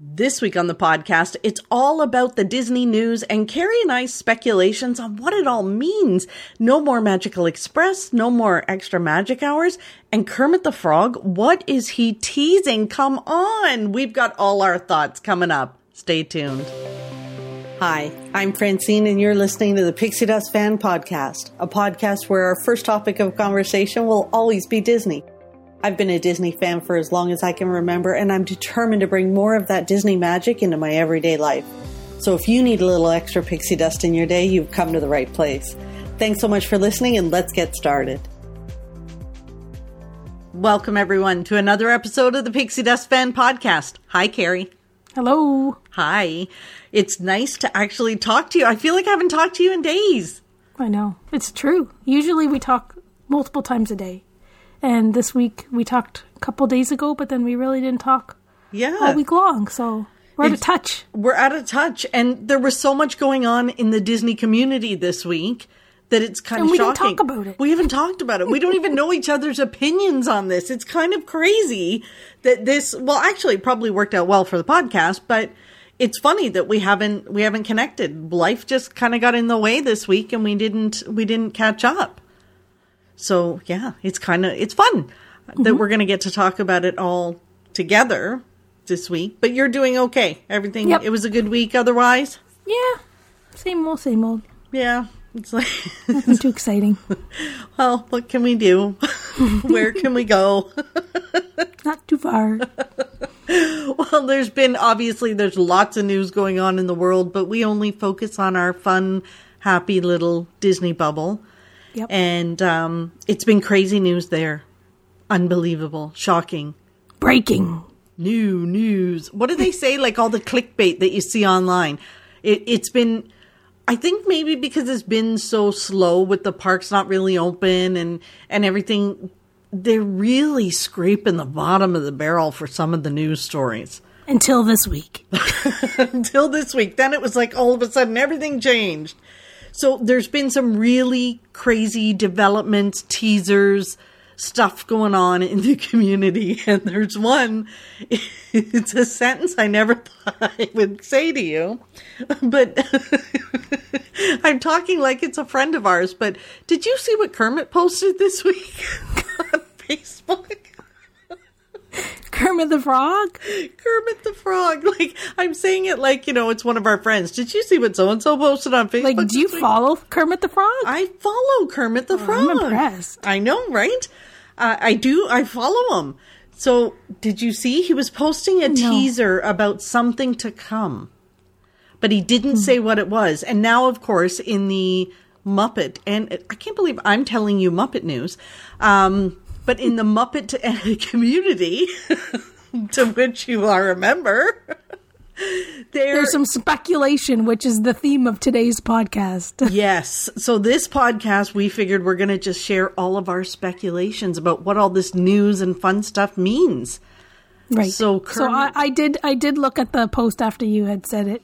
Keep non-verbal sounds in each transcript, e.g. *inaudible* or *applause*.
This week on the podcast, it's all about the Disney news and Carrie and I's speculations on what it all means. No more Magical Express, no more extra magic hours. And Kermit the Frog, what is he teasing? Come on! We've got all our thoughts coming up. Stay tuned. Hi, I'm Francine, and you're listening to the Pixie Dust Fan Podcast, a podcast where our first topic of conversation will always be Disney. I've been a Disney fan for as long as I can remember, and I'm determined to bring more of that Disney magic into my everyday life. So if you need a little extra pixie dust in your day, you've come to the right place. Thanks so much for listening, and let's get started. Welcome, everyone, to another episode of the Pixie Dust Fan Podcast. Hi, Carrie. Hello. Hi. It's nice to actually talk to you. I feel like I haven't talked to you in days. I know. It's true. Usually we talk multiple times a day. And this week we talked a couple days ago, but then we really didn't talk Yeah. all week long. So we're out of touch. We're out of touch, and there was so much going on in the Disney community this week that it's kind And of we didn't shocking. talk about it. We haven't talked about it. We don't even know each other's opinions on this. It's kind of crazy that this. Well, actually, it probably worked out well for the podcast, but it's funny that we haven't we haven't connected. Life just kind of got in the way this week, and we didn't we didn't catch up. So yeah, it's kind of it's fun that Mm-hmm. we're going to get to talk about it all together this week. But you're doing okay. Everything. Yep. It was a good week. Otherwise, Yeah. Same old, same old. yeah. It's like, *laughs* Nothing too exciting. *laughs* well, what can we do? *laughs* Where can we go? Not too far. well, there's been obviously there's lots of news going on in the world, but we only focus on our fun, happy little Disney bubble. Yep. And um, it's been crazy news there. Unbelievable, shocking. Breaking. new news. What do they say? Like all the clickbait that you see online. It, it's been, I think maybe because it's been so slow with the parks not really open and and everything. They're really scraping the bottom of the barrel for some of the news stories Until this week. *laughs* until this week. Then it was like all of a sudden everything changed. So there's been some really crazy developments, teasers, stuff going on in the *laughs* community. And there's one, *laughs* it's a sentence I never *laughs* thought I would say to you, but I'm talking like it's a friend of ours. But did you see what Kermit posted this week on Facebook? Kermit the Frog? Kermit the Frog. *laughs* Like I'm saying it like you know it's one of our friends. Did you see what so and so posted on Facebook? Like, do you follow Kermit the Frog? I follow Kermit the Frog. I'm impressed. I know, right? Uh, I do. I follow him. So did you see he was posting a teaser about something to come, but he didn't Hmm. say what it was. And now, of course, in the Muppet, and I can't believe I'm telling you Muppet news. Um, but in the Muppet *laughs* community, to which you are a member, there There's some speculation, which is the theme of today's podcast. *laughs* Yes. So this podcast, we figured we're going to just share all of our speculations about what all this news and fun stuff means. Right. So so I, I did I did look at the post after you had said it,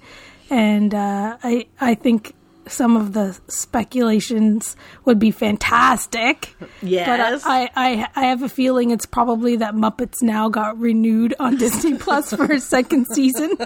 and uh, I I think some of the speculations would be fantastic. Yes. But I, I I have a feeling it's probably that Muppets now got renewed on *laughs* Disney Plus for a second season.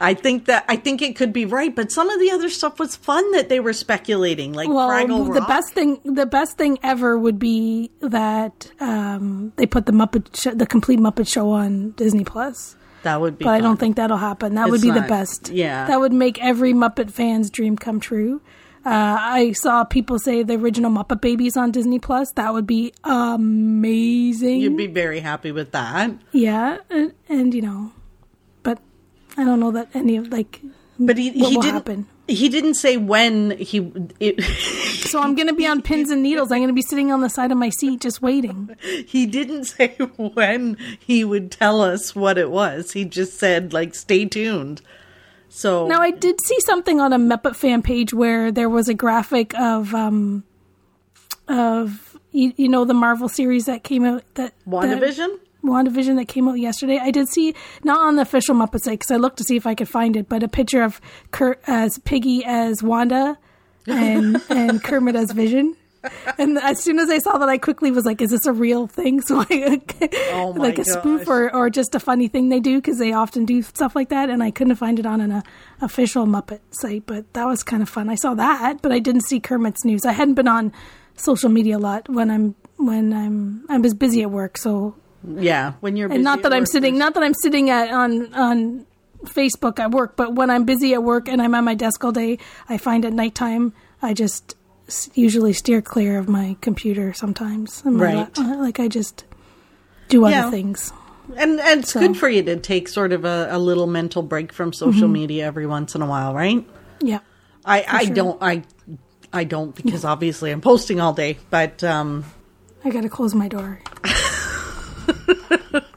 I think that I think it could be right, but some of the other stuff was fun that they were speculating, like Well, Fraggle the Rock. best thing the best thing ever would be that um, they put the Muppet the complete Muppet Show on Disney Plus. That would be. but I don't think that'll happen. That would It's be the best. yeah. that would make every Muppet fan's dream come true. Uh, I saw people say the original Muppet Babies on Disney Plus. That would be amazing. you'd be very happy with that. yeah, and, and you know, but I don't know that any of like. But he he will didn't. happen? He didn't say when he. It, *laughs* So I'm going to be on pins and needles. I'm going to be sitting on the side of my seat just waiting. he didn't *laughs* say when he would tell us what it was. He just said like, "Stay tuned." So Now I did see something on a Muppet fan page where there was a graphic of um of you, you know the Marvel series that came out that that- WandaVision. That came out yesterday. I did see not on the official Muppet site because I looked to see if I could find it, but a picture of Kurt as Piggy as Wanda and *laughs* and Kermit as Vision. and as soon as I saw that, I quickly was like, "Is this a real thing?" *laughs* So I Oh like a spoof or, or just a funny thing they do because they often do stuff like that, and I couldn't find it on an uh, official Muppet site. But that was kind of fun. I saw that, but I didn't see Kermit's news. I hadn't been on social media a lot when I'm when I'm I was busy at work, so Yeah, when you're busy and not that I'm sitting, there's- not that I'm sitting at on on Facebook at work, but when I'm busy at work and I'm at my desk all day, I find at nighttime I just usually steer clear of my computer sometimes. And my Right. la- uh, like I just do other Yeah. things. And, and it's So- good for you to take sort of a, a little mental break from social media every once in a while, right? Yeah. I, I sure. don't I I don't because obviously I'm posting all day, but um I got to close my door. *laughs*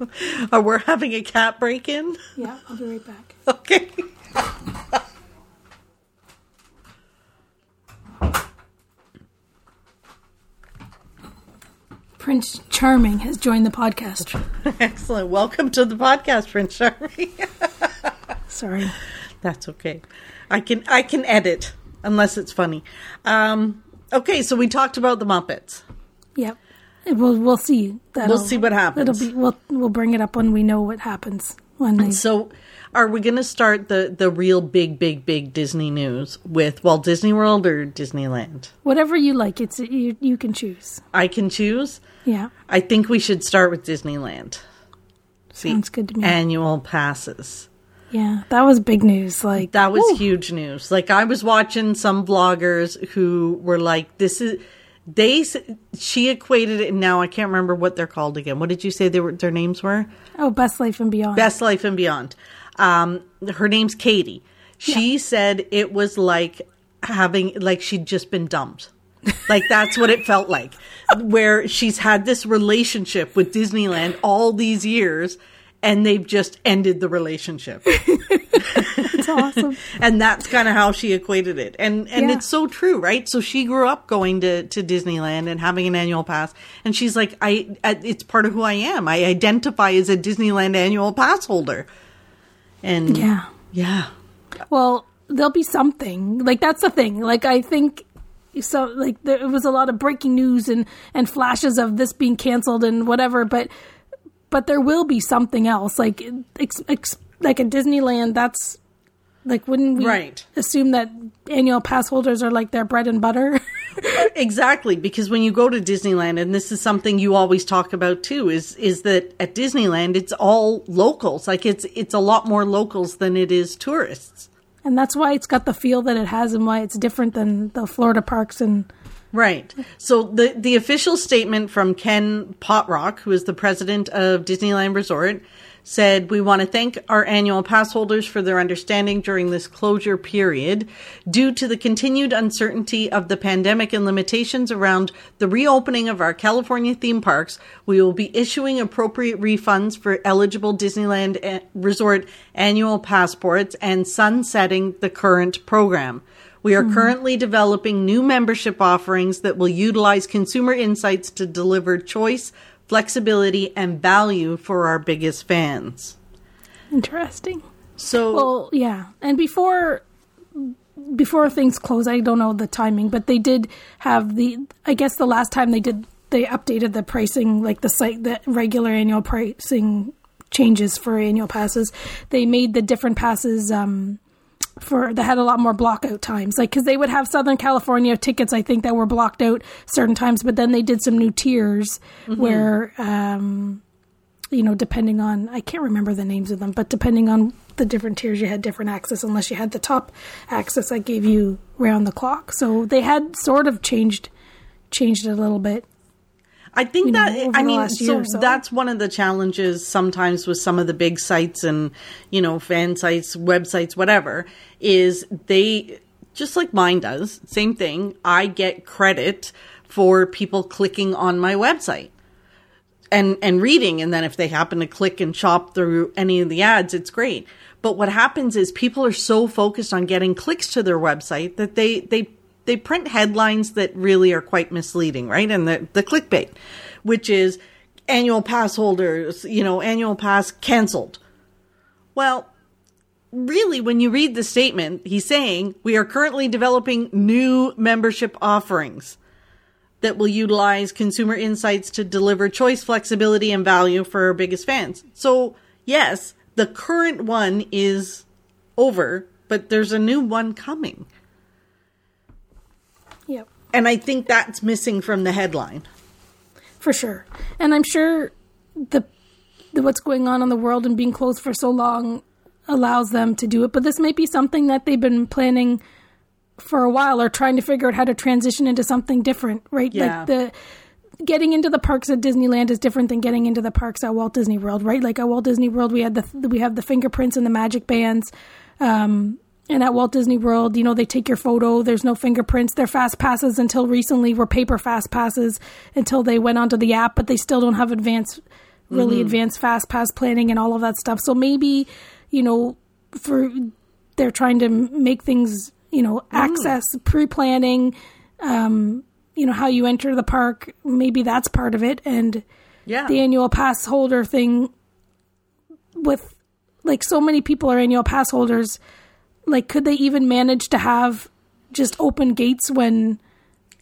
*laughs* uh, we're having a cat break in. Yeah, I'll be right back. *laughs* Okay. Prince Charming has joined the podcast. *laughs* Excellent. Welcome to the podcast, Prince Charming. Sorry. That's okay. I can I can edit unless it's funny. Um okay, so we talked about the Muppets. Yep. We'll we'll see. That'll, We'll see what happens. It'll be we'll we'll bring it up when we know what happens when they So, are we going to start the the real big, big, big Disney news with Walt Disney World or Disneyland? whatever you like. It's you you can choose. I can choose. Yeah. I think we should start with Disneyland. The Sounds good to me. Annual passes. Yeah, that was big news. Like That was woo. huge news. Like I was watching some vloggers who were like, "This is." They she equated it, now I can't remember what they're called again. What did you say they were? Their names were? Oh, Best Life and Beyond. Best Life and Beyond. Um, her name's Katie. She said it was like having, like she'd just been dumped. Like that's what it felt like. Where she's had this relationship with Disneyland all these years and they've just ended the relationship. *laughs* Awesome. *laughs* and that's kind of how she equated it. And and Yeah. it's so true, right? So she grew up going to to Disneyland and having an annual pass and she's like I it's part of who I am. I identify as a Disneyland annual pass holder. And yeah. yeah. Well, there'll be something. Like that's the thing. Like I think so like there was a lot of breaking news and and flashes of this being canceled and whatever, but but there will be something else. Like ex, ex, like at Disneyland that's like wouldn't we Right. assume that annual pass holders are like their bread and butter? *laughs* Exactly, because when you go to Disneyland, and this is something you always talk about too, is is that at Disneyland it's all locals. Like it's it's a lot more locals than it is tourists. and that's why it's got the feel that it has and why it's different than the Florida parks and Right. So the the official statement from Ken Potrock, who is the president of Disneyland Resort, said, "We want to thank our annual pass holders for their understanding during this closure period. Due to the continued uncertainty of the pandemic and limitations around the reopening of our California theme parks, we will be issuing appropriate refunds for eligible Disneyland eh, Resort annual passports and sunsetting the current program." We are currently developing new membership offerings that will utilize consumer insights to deliver choice, flexibility, and value for our biggest fans. interesting. So, Well, yeah, and before before things close, I don't know the timing, but they did have the. I guess the last time they did, they updated the pricing, like the site, the regular annual pricing changes for annual passes. They made the different passes. Um, for that had a lot more block out times. Like because they would have southern california tickets i think that were blocked out certain times but then they did some new tiers where um you know depending on i can't remember the names of them but depending on the different tiers you had different access unless you had the top access that gave you round the clock. So they had sort of changed changed it a little bit I think you know, that over I mean, so, so. that's one of the challenges sometimes with some of the big sites and you know fan sites, websites, whatever. Is they just like mine does same thing. I get credit for people clicking on my website and and reading, and then if they happen to click and shop through any of the ads, it's great. But what happens is people are so focused on getting clicks to their website that they they they print headlines that really are quite misleading, right? And the the clickbait, which is annual pass holders, you know, annual pass canceled. Well, really, when you read the statement, he's saying we are currently developing new membership offerings. that will utilize consumer insights to deliver choice, flexibility, and value for our biggest fans. So, yes, the current one is over, but there's a new one coming. And I think that's missing from the headline. For sure. And I'm sure the, the what's going on in the world and being closed for so long allows them to do it, but this might be something that they've been planning for a while or trying to figure out how to transition into something different, right? Yeah. Like the getting into the parks at Disneyland is different than getting into the parks at Walt Disney World, right? Like at Walt Disney World, we had the we have the fingerprints and the magic bands. Um, and at Walt Disney World, you know, they take your photo. There's no fingerprints. Their fast passes until recently were paper fast passes until they went onto the app, but they still don't have advanced, really Mm-hmm. advanced fast pass planning and all of that stuff. So maybe, you know, for they're trying to make things, you know, Mm. access pre planning, um, you know, how you enter the park. Maybe that's part of it. And Yeah. the annual pass holder thing with like so many people are annual pass holders like could they even manage to have just open gates when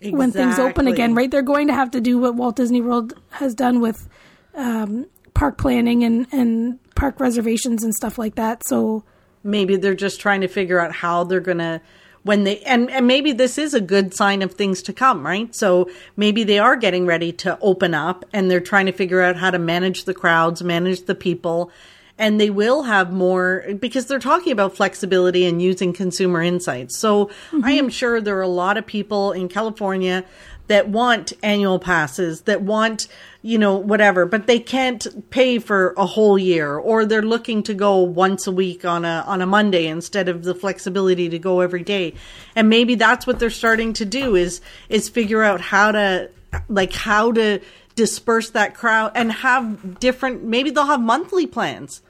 when things open again right? They're going to have to do what walt disney world has done with um, park planning and and park reservations and stuff like that. So maybe they're just trying to figure out how they're going to when they and, and maybe this is a good sign of things to come right? So maybe they are getting ready to open up and they're trying to figure out how to manage the crowds manage the people and they will have more because they're talking about flexibility and using consumer insights. So i am mm-hmm. sure there are a lot of people in california that want annual passes that want you know whatever but they can't pay for a whole year or they're looking to go once a week on a on a monday instead of the flexibility to go every day. And maybe that's what they're starting to do is is figure out how to like how to disperse that crowd and have different maybe they'll have monthly plans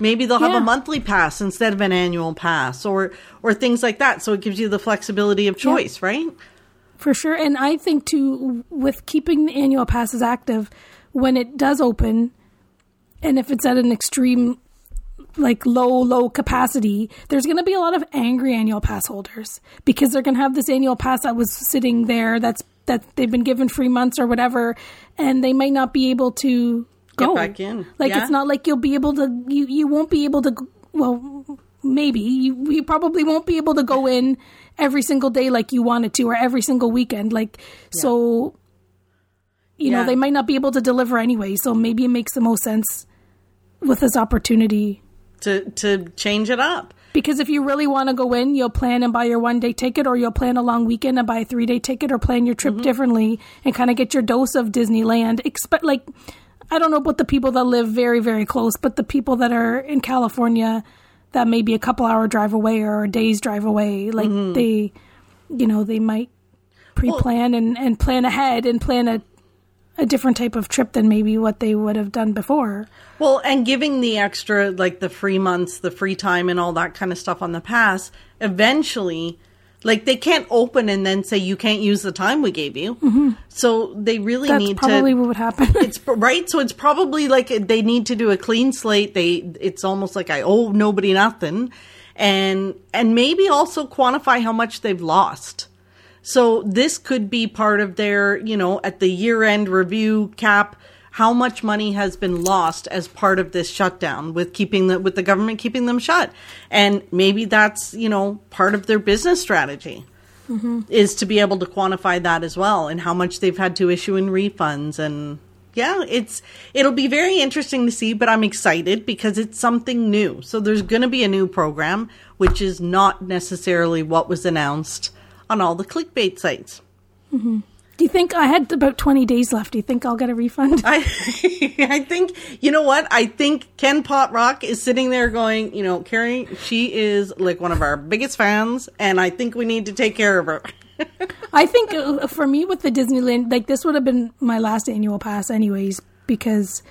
maybe they'll have a monthly pass instead of an annual pass or or things like that. So it gives you the flexibility of choice right? For sure. And I think too, with keeping the annual passes active, when it does open, and if it's at an extreme, like low, low capacity, there's going to be a lot of angry annual pass holders because they're going to have this annual pass that was sitting there that's that they've been given free months or whatever, and they might not be able to go back in. Like Yeah. it's not like you'll be able to. You you won't be able to. Well, maybe you you probably won't be able to go in every single day like you wanted to or every single weekend like so you know they might not be able to deliver anyway so maybe it makes the most sense with this opportunity to to change it up because if you really want to go in you'll plan and buy your one day ticket or you'll plan a long weekend and buy a three day ticket or plan your trip mm-hmm. differently and kind of get your dose of disneyland expect like i don't know about the people that live very very close but the people that are in california that may be a couple hour drive away or a day's drive away like mm-hmm. they you know they might pre-plan and, and plan ahead and plan a a different type of trip than maybe what they would have done before. Well, and giving the extra, like the free months, the free time, and all that kind of stuff on the pass, eventually, like they can't open and then say you can't use the time we gave you. Mm-hmm. So they really that's need probably to. Probably what would happen *laughs* It's right, so it's probably like they need to do a clean slate. They, it's almost like I owe nobody nothing, and and maybe also quantify how much they've lost. So this could be part of their, you know, at the year end review cap, how much money has been lost as part of this shutdown with keeping the with the government keeping them shut. And maybe that's, you know, part of their business strategy mm-hmm. is to be able to quantify that as well and how much they've had to issue in refunds and yeah, it's it'll be very interesting to see, but I'm excited because it's something new. So there's going to be a new program which is not necessarily what was announced on all the clickbait sites. Mm-hmm. Do you think I had about 20 days left? Do you think I'll get a refund? I *laughs* I think you know what? I think Ken Potrock is sitting there going, you know, Carrie, she is like one of our biggest fans and I think we need to take care of her. *laughs* I think uh, for me with the Disneyland, like this would have been my last annual pass, anyways, because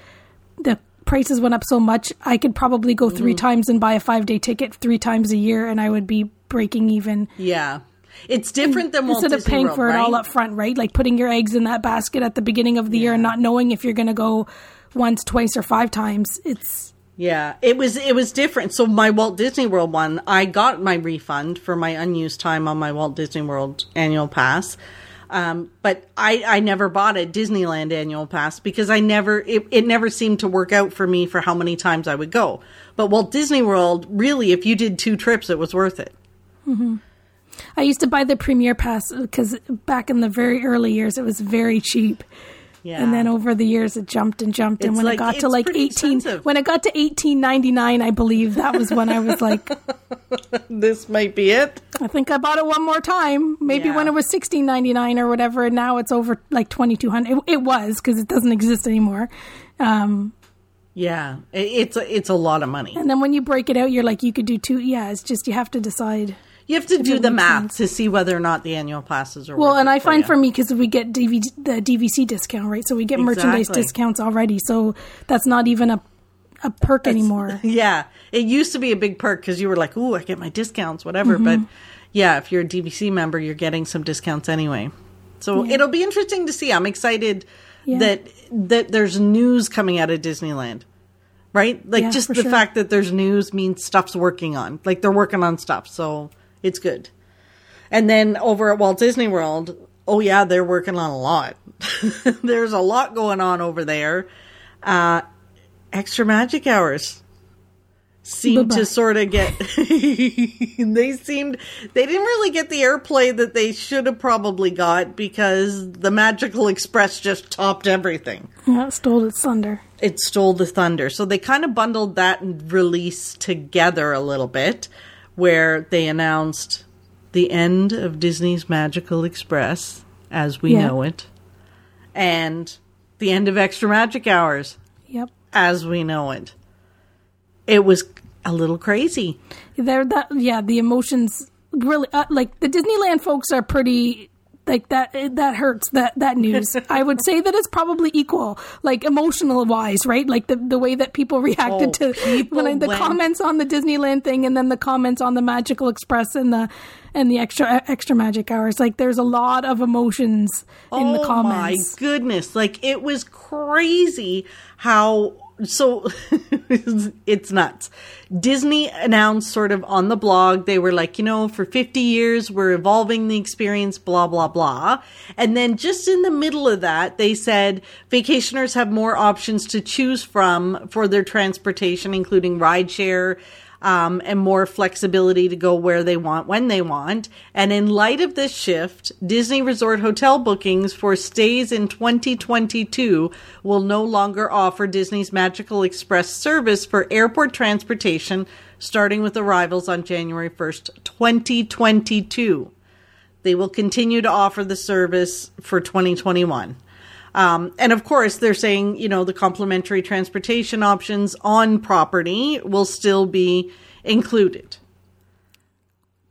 the prices went up so much. I could probably go three Mm-hmm. times and buy a five day ticket three times a year, and I would be breaking even yeah. It's different than Walt instead of paying World, for it all up front, right? Like putting your eggs in that basket at the beginning of the year and not knowing if you're going to go once, twice, or five times. It's Yeah, it was it was different. So my Walt Disney World one, I got my refund for my unused time on my Walt Disney World annual pass. Um, but I, I never bought a Disneyland annual pass because I never it, it never seemed to work out for me for how many times I would go. But Walt Disney World, really, if you did two trips, it was worth it. I used to buy the Premier Pass because back in the very early years, it was very cheap. Yeah. And then over the years, it jumped and jumped. And It's when like- it got to like eighteen, expensive. when it got to eighteen ninety nine, I believe that was when I was like, *laughs* this might be it. I think I bought it one more time. Maybe Yeah. when it was sixteen ninety nine or whatever. And now it's over like twenty two hundred. It, it was because it doesn't exist anymore. Um, Yeah, it's a, it's a lot of money. and then when you break it out, you're like, you could do two. Yeah, it's just you have to decide. You have to do the math sense. to see whether or not the annual passes are. Worth. Well, and I find you. for me because we get DVD, the DVC discount, right? So we get merchandise discounts already. So that's not even a a perk anymore. *laughs* Yeah, it used to be a big perk because you were like, "Ooh, I get my discounts, whatever." Mm-hmm. But yeah, if you're a DVC member, you're getting some discounts anyway. So it'll be interesting to see. I'm excited Yeah. that that there's news coming out of Disneyland. Right? Like Yeah, just the sure. fact that there's news means stuff's working on. Like they're working on stuff. So it's good. And then over at Walt Disney World, oh yeah, they're working on a lot. *laughs* There's a lot going on over there. Uh, extra magic hours seem to sort of get *laughs* they seemed they didn't really get the airplay that they should have probably got because the magical express just topped everything Yeah, it stole its thunder. it stole the thunder. So they kind of bundled that release together a little bit, where they announced the end of Disney's Magical Express as we Yeah. know it, and the end of Extra Magic Hours Yep. as we know it. It was a little crazy. There, that yeah, the emotions really uh, like the Disneyland folks are pretty like that. Eh, that hurts. That that news. *laughs* I would say that it's probably equal, like emotional wise, right? Like the the way that people reacted Oh, to people when I, the went- comments on the Disneyland thing, and then the comments on the Magical Express and the and the extra eh, extra magic hours. Like there's a lot of emotions in the oh comments. my goodness like it was crazy how so *laughs* it's nuts. Disney announced sort of on the blog they were like you know for 50 years we're evolving the experience blah blah blah. And then just in the middle of that they said vacationers have more options to choose from for their transportation including rideshare um, and more flexibility to go where they want when they want. And in light of this shift, Disney Resort hotel bookings for stays in 2022 will no longer offer Disney's Magical Express service for airport transportation starting with arrivals on January 1st, 2022. They will continue to offer the service for 2021. Um, and of course, they're saying, you know, the complimentary transportation options on property will still be included.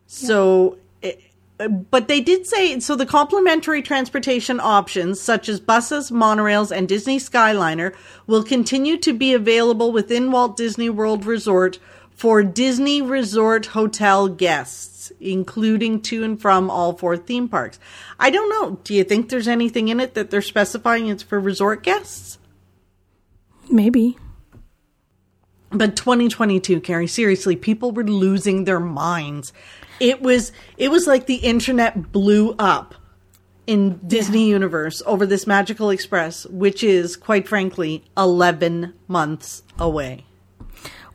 So, it, but they did say so the complimentary transportation options, such as buses, monorails, and Disney Skyliner, will continue to be available within Walt Disney World Resort for Disney Resort Hotel guests, including to and from all four theme parks. I don't know. Do you think there's anything in it that they're specifying it's for resort guests? Maybe. But 2022, Carrie, seriously, people were losing their minds. It was it was like the internet blew up in Disney universe over this Magical Express, which is quite frankly 11 months away.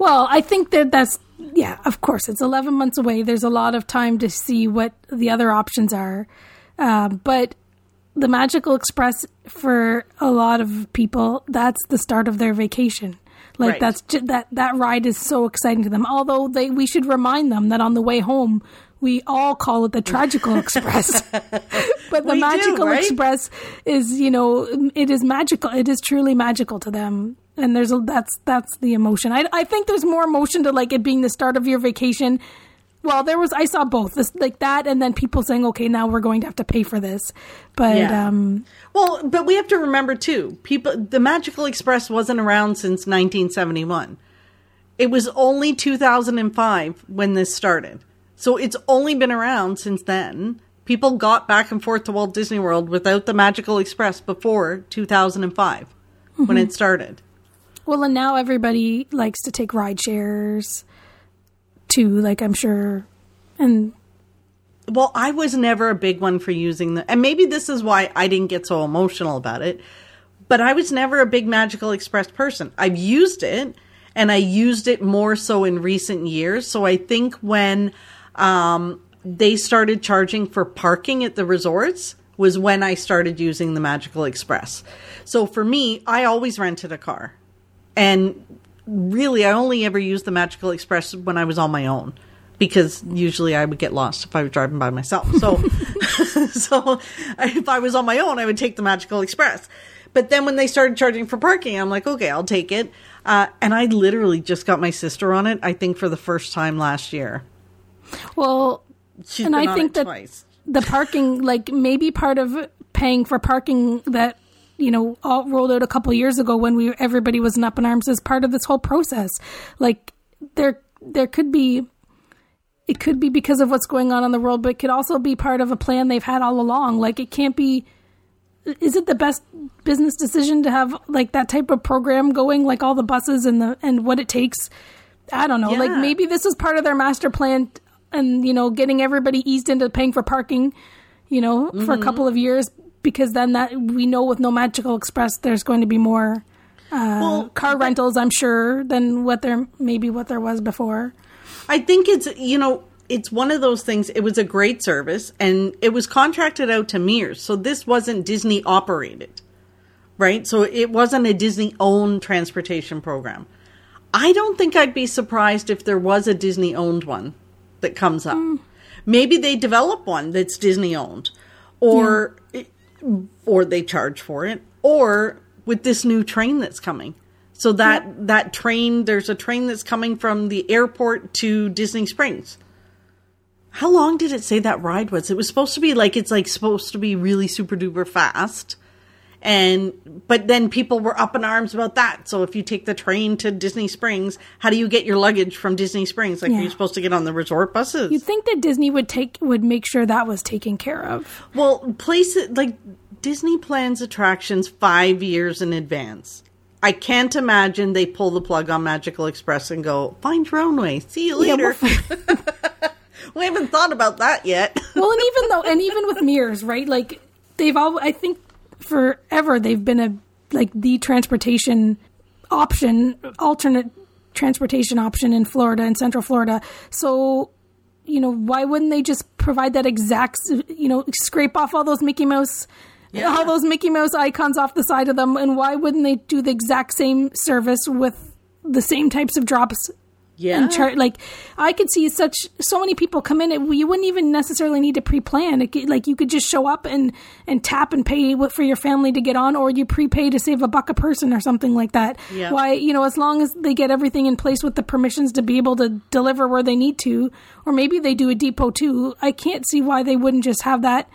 Well, I think that that's yeah. Of course, it's eleven months away. There's a lot of time to see what the other options are, um, but the Magical Express for a lot of people that's the start of their vacation. Like Right. that's that that ride is so exciting to them. Although they, we should remind them that on the way home. We all call it the Tragical Express, *laughs* but the We do, Magical right? Express is, you know, it is magical. It is truly magical to them, and there's a that's that's the emotion. I I think there's more emotion to like it being the start of your vacation. Well, there was I saw both this like that, and then people saying, "Okay, now we're going to have to pay for this." But Yeah. um, Well, but we have to remember too, people the Magical Express wasn't around since 1971. It was only 2005 when this started. So it's only been around since then. People got back and forth to Walt Disney World without the Magical Express before 2005 when it started. Well, and now everybody likes to take ride shares too. Like I'm sure, and well, I was never a big one for using the, and maybe this is why I didn't get so emotional about it. But I was never a big Magical Express person. I've used it, and I used it more so in recent years. So I think when um, they started charging for parking at the resorts was when I started using the Magical Express. So for me, I always rented a car, and really, I only ever used the Magical Express when I was on my own because usually I would get lost if I was driving by myself. So, *laughs* so if I was on my own, I would take the Magical Express. But then when they started charging for parking, I'm like, okay, I'll take it. Uh, and I literally just got my sister on it. I think for the first time last year. Well, She's and been I think that twice. the parking, like maybe part of paying for parking that you know all rolled out a couple years ago when we everybody was in up in arms as part of this whole process. Like there, there could be. It could be because of what's going on in the world, but it could also be part of a plan they've had all along. Like it can't be is it the best business decision to have like that type of program going like all the buses and the and what it takes i don't know like maybe this is part of their master plan and you know getting everybody eased into paying for parking you know for a couple mm-hmm. of years because then that we know with no magical express there's going to be more uh, Well, car rentals i'm sure than what there maybe what there was before I think it's you know it's one of those things. It was a great service, and it was contracted out to Mears, so this wasn't Disney operated, right? So it wasn't a Disney owned transportation program. I don't think I'd be surprised if there was a Disney owned one that comes up. Maybe they develop one that's Disney owned, or or they charge for it, or with this new train that's coming. So that that train, there's a train that's coming from the airport to Disney Springs. How long did it say that ride was? It was supposed to be like it's like supposed to be really super duper fast. And but then people were up in arms about that. So if you take the train to Disney Springs, how do you get your luggage from Disney Springs? Like Yeah. are you supposed to get on the resort buses? you'd think that disney would take would make sure that was taken care of Well, places like Disney plans attractions five years in advance. I can't imagine they pull the plug on Magical Express and go, find your own way. See you Yeah, later. we'll *laughs* *laughs* we haven't thought about that yet. well, and even though, and *laughs* even with Mears, right? Like they've all, I think, forever they've been a like the transportation option, alternate transportation option in Florida and Central Florida. So, you know, why wouldn't they just provide that exact, you know, scrape off all those Mickey Mouse. Yeah. All those Mickey Mouse icons off the side of them, and why wouldn't they do the exact same service with the same types of drops yeah. and chart like i could see such so many people come in and you wouldn't even necessarily need to pre-plan it could, like you could just show up and and tap and pay what- for your family to get on or you prepay to save a buck a person or something like that Yeah. why you know as long as they get everything in place with the permissions to be able to deliver where they need to or maybe they do a depot too i can't see why they wouldn't just have that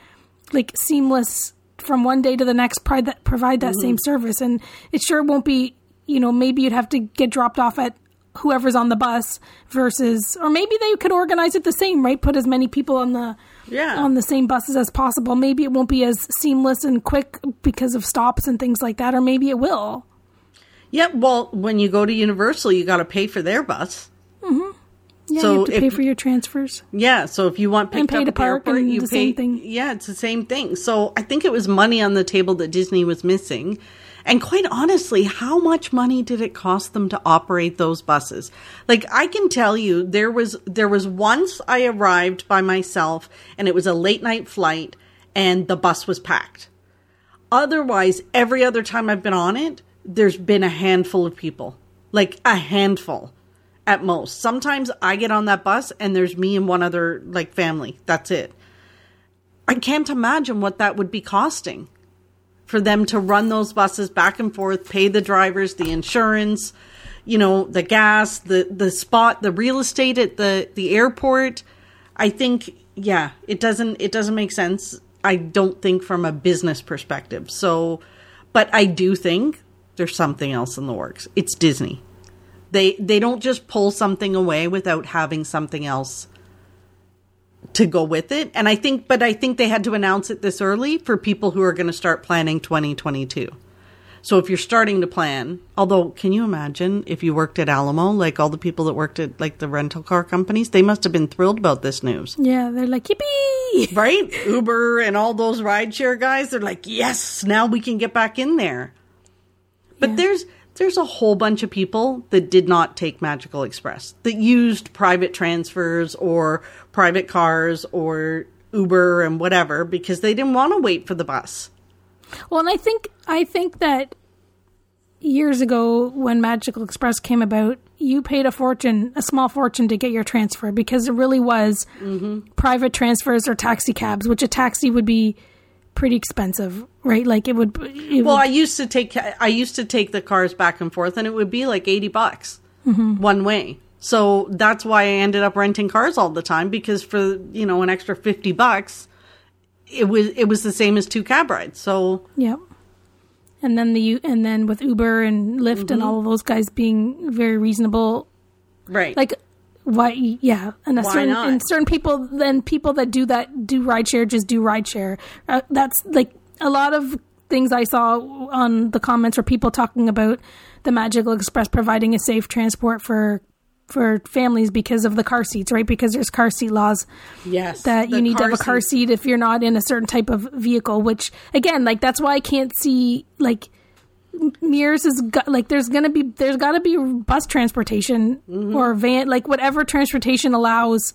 like seamless from one day to the next provide that, provide that mm-hmm. same service and it sure won't be you know maybe you'd have to get dropped off at whoever's on the bus versus or maybe they could organize it the same right put as many people on the Yeah. on the same buses as possible maybe it won't be as seamless and quick because of stops and things like that or maybe it will Yeah, well, when you go to Universal, you got to pay for their bus. mm-hmm. yeah So you have to if- pay for your transfers Yeah, so if you want picked And pay up to the park airport, and you the pay. same thing. Yeah, it's the same thing. So I think it was money on the table that Disney was missing. And quite honestly, how much money did it cost them to operate those buses? Like I can tell you, there was there was once I arrived by myself, and it was a late night flight, and the bus was packed. Otherwise, every other time I've been on it, there's been a handful of people, like a handful at most. Sometimes I get on that bus and there's me and one other like family. That's it. I can't imagine what that would be costing for them to run those buses back and forth, pay the drivers, the insurance, you know, the gas, the the spot, the real estate at the the airport. I think yeah, it doesn't it doesn't make sense. I don't think from a business perspective. So, but I do think there's something else in the works. It's Disney. They they don't just pull something away without having something else to go with it. And I think but I think they had to announce it this early for people who are going to start planning 2022. So if you're starting to plan, although can you imagine if you worked at Alamo, like all the people that worked at like the rental car companies, they must have been thrilled about this news. yeah they're like yippee *laughs* right? Uber and all those rideshare guys, they're like, yes, now we can get back in there. But Yeah. there's there's a whole bunch of people that did not take Magical Express that used private transfers or private cars or Uber and whatever because they didn't want to wait for the bus. Well, and I think I think that years ago when Magical Express came about, you paid a fortune, a small fortune to get your transfer because it really was mm-hmm. private transfers or taxi cabs, which a taxi would be pretty expensive, right? Like it would. It Well, would I used to take I used to take the cars back and forth, and it would be like eighty bucks mm-hmm. one way. So that's why I ended up renting cars all the time because for you know an extra fifty bucks, it was it was the same as two cab rides. So Yep. And then the and then with Uber and Lyft and mm-hmm. all of those guys being very reasonable, right, like why? Yeah, and certain not? and certain people then people that do that do rideshare just do rideshare. Uh, that's like a lot of things I saw on the comments were people talking about the Magical Express providing a safe transport for for families because of the car seats, right? Because there's car seat laws yes, that you need to have a car seat- seat if you're not in a certain type of vehicle which again like that's why i can't see like Mears is got, like there's gonna be there's got to be bus transportation Mm-hmm. or van like whatever transportation allows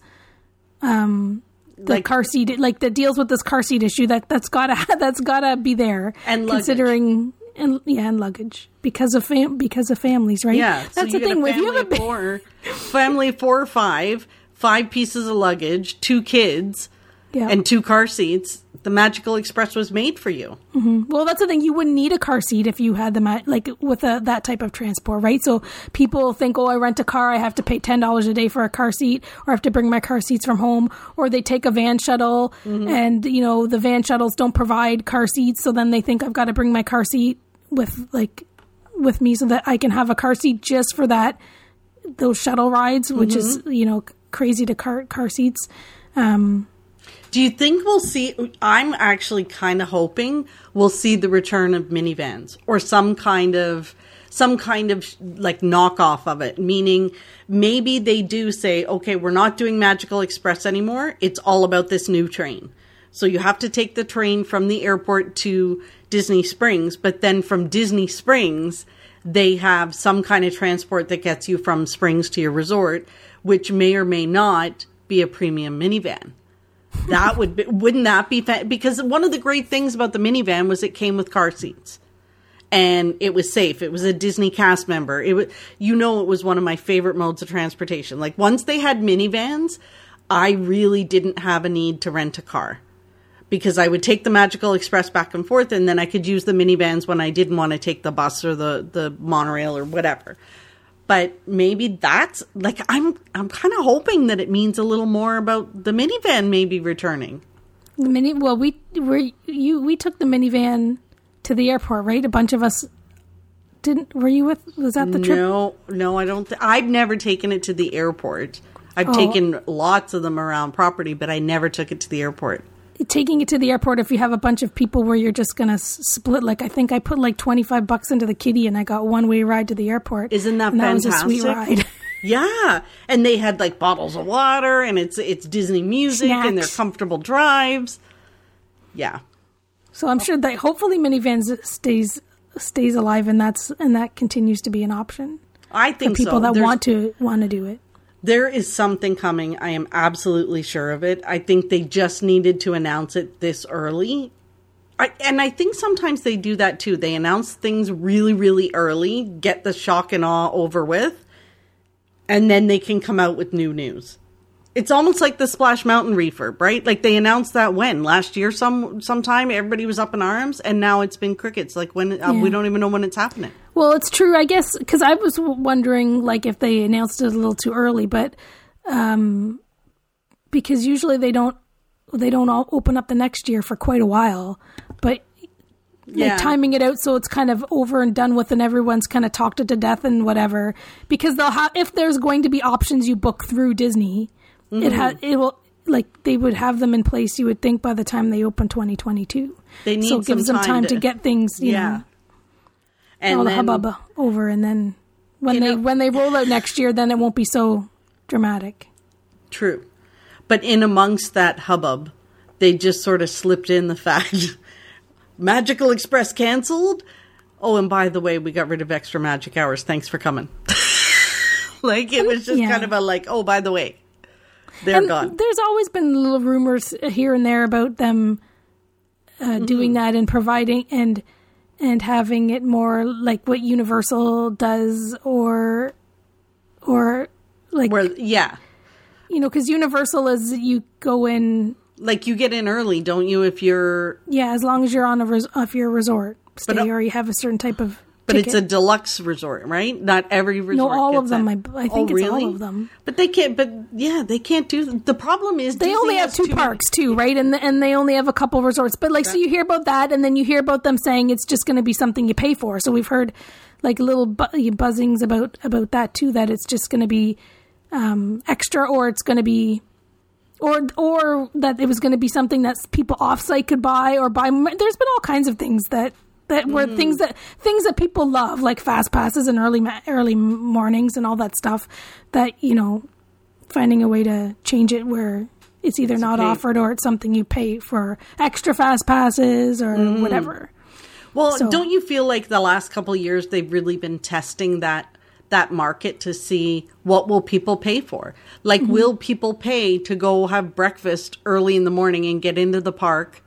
um the Like- car seat like that deals with this car seat issue that that's gotta *laughs* that's gotta be there And luggage. considering and yeah and luggage because of fam- because of families right Yeah, that's you the thing with if you have a four, family four or five, five pieces of luggage, two kids, yeah and two car seats. The Magical Express was made for you. Mm-hmm. Well, that's the thing. You wouldn't need a car seat if you had them at like with a, that type of transport, right? So people think, oh, I rent a car, I have to pay ten dollars a day for a car seat, or I have to bring my car seats from home, or they take a van shuttle, mm-hmm. and you know the van shuttles don't provide car seats, so then they think I've got to bring my car seat with like with me so that I can have a car seat just for that those shuttle rides, which mm-hmm. is you know crazy to car car seats. Um, Do you think we'll see? I'm actually kind of hoping we'll see the return of Minnie Vans or some kind of some kind of like knockoff of it. Meaning, maybe they do say, okay, we're not doing Magical Express anymore. It's all about this new train. So you have to take the train from the airport to Disney Springs, but then from Disney Springs, they have some kind of transport that gets you from Springs to your resort, which may or may not be a premium Minnie Van. That would be, wouldn't that be fa- because one of the great things about the Minnie Van was it came with car seats. And it was safe. It was a Disney cast member. It was, you know, it was one of my favorite modes of transportation. Like once they had Minnie Vans, I really didn't have a need to rent a car because I would take the Magical Express back and forth, and then I could use the Minnie Vans when I didn't want to take the bus or the the monorail or whatever. But maybe that's like I'm I'm kind of hoping that it means a little more about the Minnie Van maybe returning. The mini well we were you we took the Minnie Van to the airport right a bunch of us didn't were you with was that the trip No, no, I don't. Th- I've never taken it to the airport. I've Oh. taken lots of them around property, but I never took it to the airport. Taking it to the airport if you have a bunch of people where you're just gonna s- split like i think i put like 25 bucks into the kitty and i got one way ride to the airport Isn't that and that was fantastic? a sweet ride *laughs* Yeah, and they had like bottles of water, and it's it's Disney music, and they're comfortable drives. Yeah, so i'm sure that hopefully Minnie Vans stays stays alive and that's and that continues to be an option I think for people so. that There's- want to want to do it There is something coming. I am absolutely sure of it. I think they just needed to announce it this early. I, and I think sometimes they do that too. They announce things really, really early, get the shock and awe over with, and then they can come out with new news. It's almost like the Splash Mountain refurb, right? Like they announced that when last year, some sometime everybody was up in arms, and now it's been crickets. Like when uh, we don't even know when it's happening. Well, it's true, I guess, because I was w- wondering, like, if they announced it a little too early, but um, because usually they don't they don't all open up the next year for quite a while, but Yeah. like timing it out so it's kind of over and done with, and everyone's kind of talked it to death and whatever. Because they'll have if there's going to be options you book through Disney, Mm-hmm. it ha- it will. Like they would have them in place, you would think by the time they open 2022. They need so it gives some them time to, to- get things, you yeah. know, And all the hubbub over, and then when they know- when they roll out next year, then it won't be so dramatic. True. But in amongst that hubbub, they just sort of slipped in the fact *laughs* Magical Express canceled. Oh, and by the way, we got rid of extra magic hours. Thanks for coming. *laughs* like it was just Yeah. kind of a like, oh, by the way, they're And gone. There's always been little rumors here and there about them uh, Mm-hmm. doing that and providing and and having it more like what Universal does, or or like Where yeah, you know, because Universal is you go in, like you get in early, don't you? If you're, yeah, as long as you're on a res- off your resort stay But, uh, or you have a certain type of. But it's a deluxe resort, right? Not every resort. no, all of them. that. I, I think oh, it's really? all of them. But they can't. But yeah, they can't do. The problem is They Disney only have two too many- parks too, right? And and they only have a couple resorts. But like, so you hear about that, and then you hear about them saying it's just going to be something you pay for. So we've heard like little bu- buzzings about about that too. That it's just going to be um, extra, or it's going to be. Or, or that it was going to be something that people offsite could buy or buy. There's been all kinds of things that that were Mm. things that things that people love, like fast passes and early ma- early mornings and all that stuff. That you know, finding a way to change it where it's either not pay- offered or it's something you pay for extra fast passes or Mm-hmm. whatever. Well, So- don't you feel like the last couple of years they've really been testing that that market to see what will people pay for? Like Mm-hmm. will people pay to go have breakfast early in the morning and get into the park,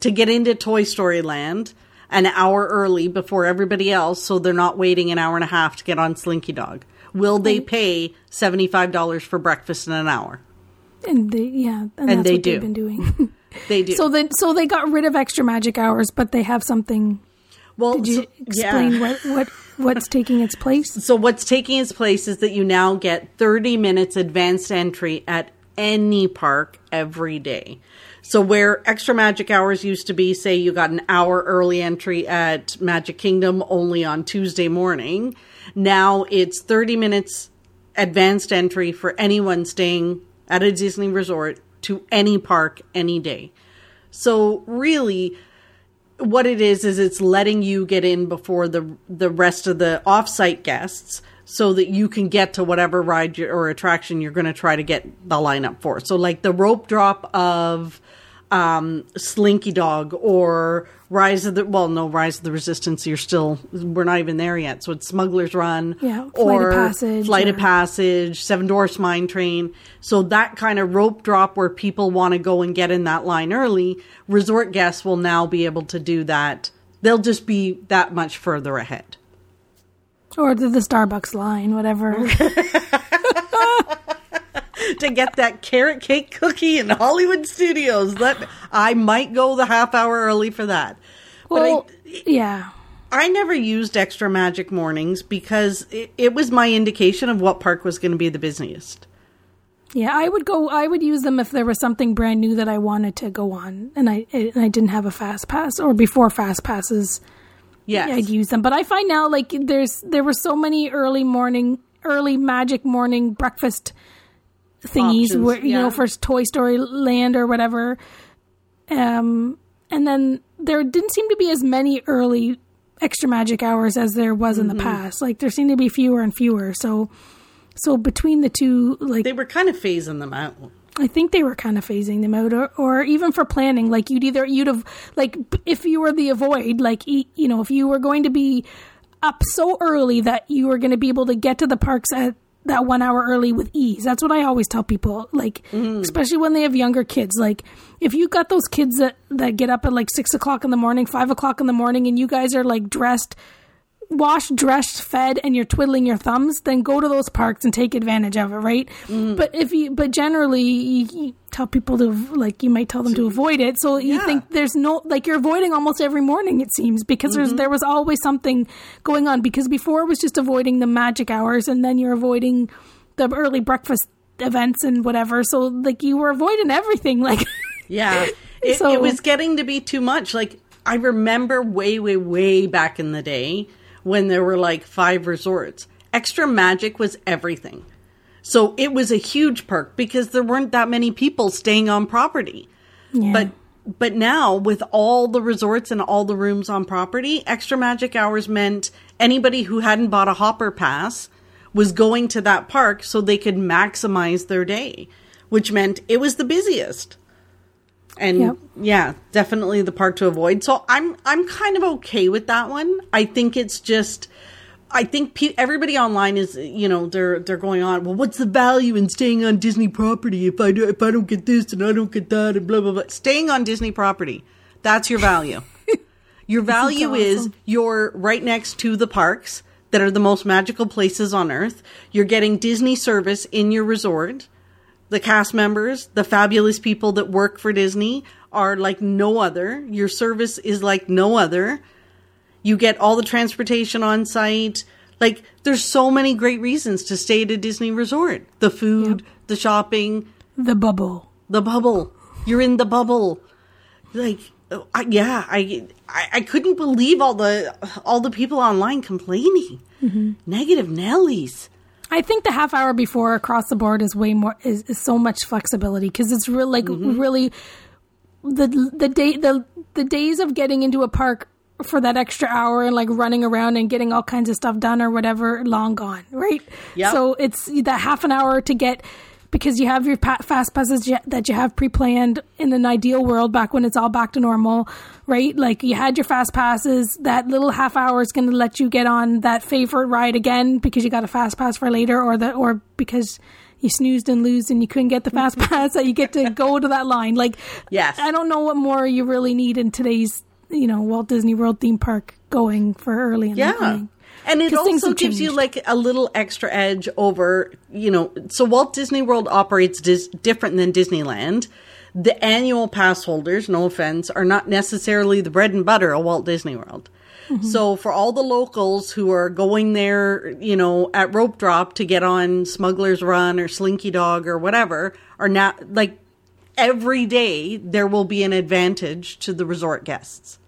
to get into Toy Story Land an hour early before everybody else so they're not waiting an hour and a half to get on Slinky Dog? Will they pay $75 for breakfast in an hour? And they, yeah, and, that's they what do. they've been doing. *laughs* They do. so then, so they got rid of extra magic hours, but they have something. well, Did you so- explain yeah. what what what's taking its place? *laughs* So what's taking its place is that you now get 30 minutes advanced entry at any park every day. So where extra magic hours used to be, say you got an hour early entry at Magic Kingdom only on Tuesday morning, now it's 30 minutes advanced entry for anyone staying at a Disney resort to any park any day. So really what it is is it's letting you get in before the the rest of the offsite guests so that you can get to whatever ride or attraction you're going to try to get the lineup for. So like the rope drop of um Slinky Dog or Rise of the well no Rise of the Resistance you're still we're not even there yet. So it's Smuggler's Run Yeah, Flight of or Passage Flight of Passage, Seven Dwarfs Mine Train. So that kind of rope drop where people want to go and get in that line early, resort guests will now be able to do that. They'll just be that much further ahead. Or the, the Starbucks line, whatever. *laughs* *laughs* to get that carrot cake cookie in Hollywood Studios. That I might go the half hour early for that. well, but I, yeah. I never used extra magic mornings because it, it was my indication of what park was going to be the busiest. Yeah, I would go. I would use them if there was something brand new that I wanted to go on, and I and I didn't have a fast pass, or before fast passes, Yes. I'd use them. But I find now, like there's there were so many early morning, early magic morning breakfast thingies, Options, where you yeah. know, for Toy Story Land or whatever. Um, and then there didn't seem to be as many early extra magic hours as there was Mm-hmm. in the past. Like there seemed to be fewer and fewer. So, so between the two, like they were kind of phasing them out. I think they were kind of phasing them out, or, or even for planning. Like you'd either you'd have like if you were the avoid, like you know, if you were going to be up so early that you were going to be able to get to the parks at that one hour early with ease. That's what I always tell people. Like mm. especially when they have younger kids. Like if you got those kids that that get up at like six o'clock in the morning, five o'clock in the morning, and you guys are like dressed washed, dressed, fed, and you're twiddling your thumbs, then go to those parks and take advantage of it, right? Mm. But if you, but generally, you, you tell people to like you might tell them to avoid it. So you Yeah. think there's no like you're avoiding almost every morning it seems because Mm-hmm. there was always something going on because before it was just avoiding the magic hours and then you're avoiding the early breakfast events and whatever. So like you were avoiding everything, *laughs* like. Yeah. *laughs* It, So- it was getting to be too much. Like, I remember way, way, way back in the day when there were like five resorts. Extra Magic was everything. So it was a huge perk because there weren't that many people staying on property. Yeah. But but now with all the resorts and all the rooms on property, extra magic hours meant anybody who hadn't bought a hopper pass was going to that park so they could maximize their day, which meant it was the busiest. And Yep. yeah, definitely the part to avoid. So I'm I'm kind of okay with that one. I think it's just I think pe- everybody online is you know they're they're going on. Well, what's the value in staying on Disney property if I do, if I don't get this and I don't get that and blah blah blah. Staying on Disney property, that's your value. *laughs* Your value is you're right next to the parks that are the most magical places on earth. You're getting Disney service in your resort. The cast members, the fabulous people that work for Disney are like no other. Your service is like no other. You get all the transportation on site. Like there's so many great reasons to stay at a Disney resort. The food, the shopping, The bubble. the bubble. You're in the bubble. Like, I, yeah, I, I, I couldn't believe all the all the people online complaining. Mm-hmm. Negative Nellies. I think the half hour before across the board is way more is, is so much flexibility because it's real like mm-hmm. really the the day the the days of getting into a park for that extra hour and like running around and getting all kinds of stuff done or whatever long gone right Yep. so it's that half an hour to get because you have your pa- fast passes that you have pre-planned in an ideal world back when it's all back to normal right like you had your fast passes that little half hour is going to let you get on that favorite ride again because you got a fast pass for later or the or because you snoozed and lose and you couldn't get the fast *laughs* pass that you get to go to that line like Yes. i don't know what more you really need in today's you know walt disney world theme park going for early in the Yeah. morning And it also gives you like a little extra edge over, you know, so Walt Disney World operates dis- different than Disneyland. The annual pass holders, no offense, are not necessarily the bread and butter of Walt Disney World. So for all the locals who are going there, you know, at rope drop to get on Smuggler's Run or Slinky Dog or whatever, are not like every day there will be an advantage to the resort guests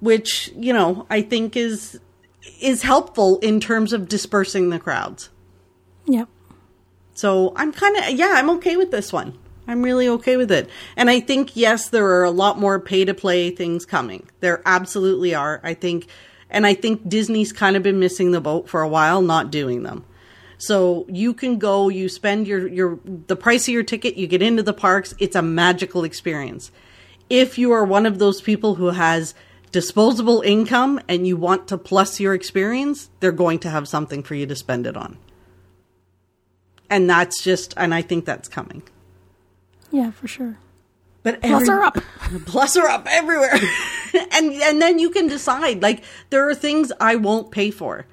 which you know I think is is helpful in terms of dispersing the crowds. yep So I'm kind of yeah, I'm okay with this one. I'm really okay with it. And I think yes, there are a lot more pay to play things coming. There absolutely are. I think and I think Disney's kind of been missing the boat for a while not doing them. So you can go, you spend your your the price of your ticket, you get into the parks, it's a magical experience. If you are one of those people who has disposable income and you want to plus your experience, they're going to have something for you to spend it on. And that's just and i think that's coming. Yeah for sure. But plus every- her up. *laughs* Plus her up everywhere. *laughs* And and then you can decide like there are things i won't pay for.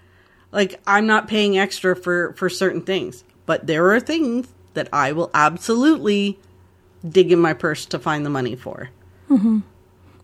Like i'm not paying extra for for certain things. But there are things that i will absolutely dig in my purse to find the money for mm-hmm.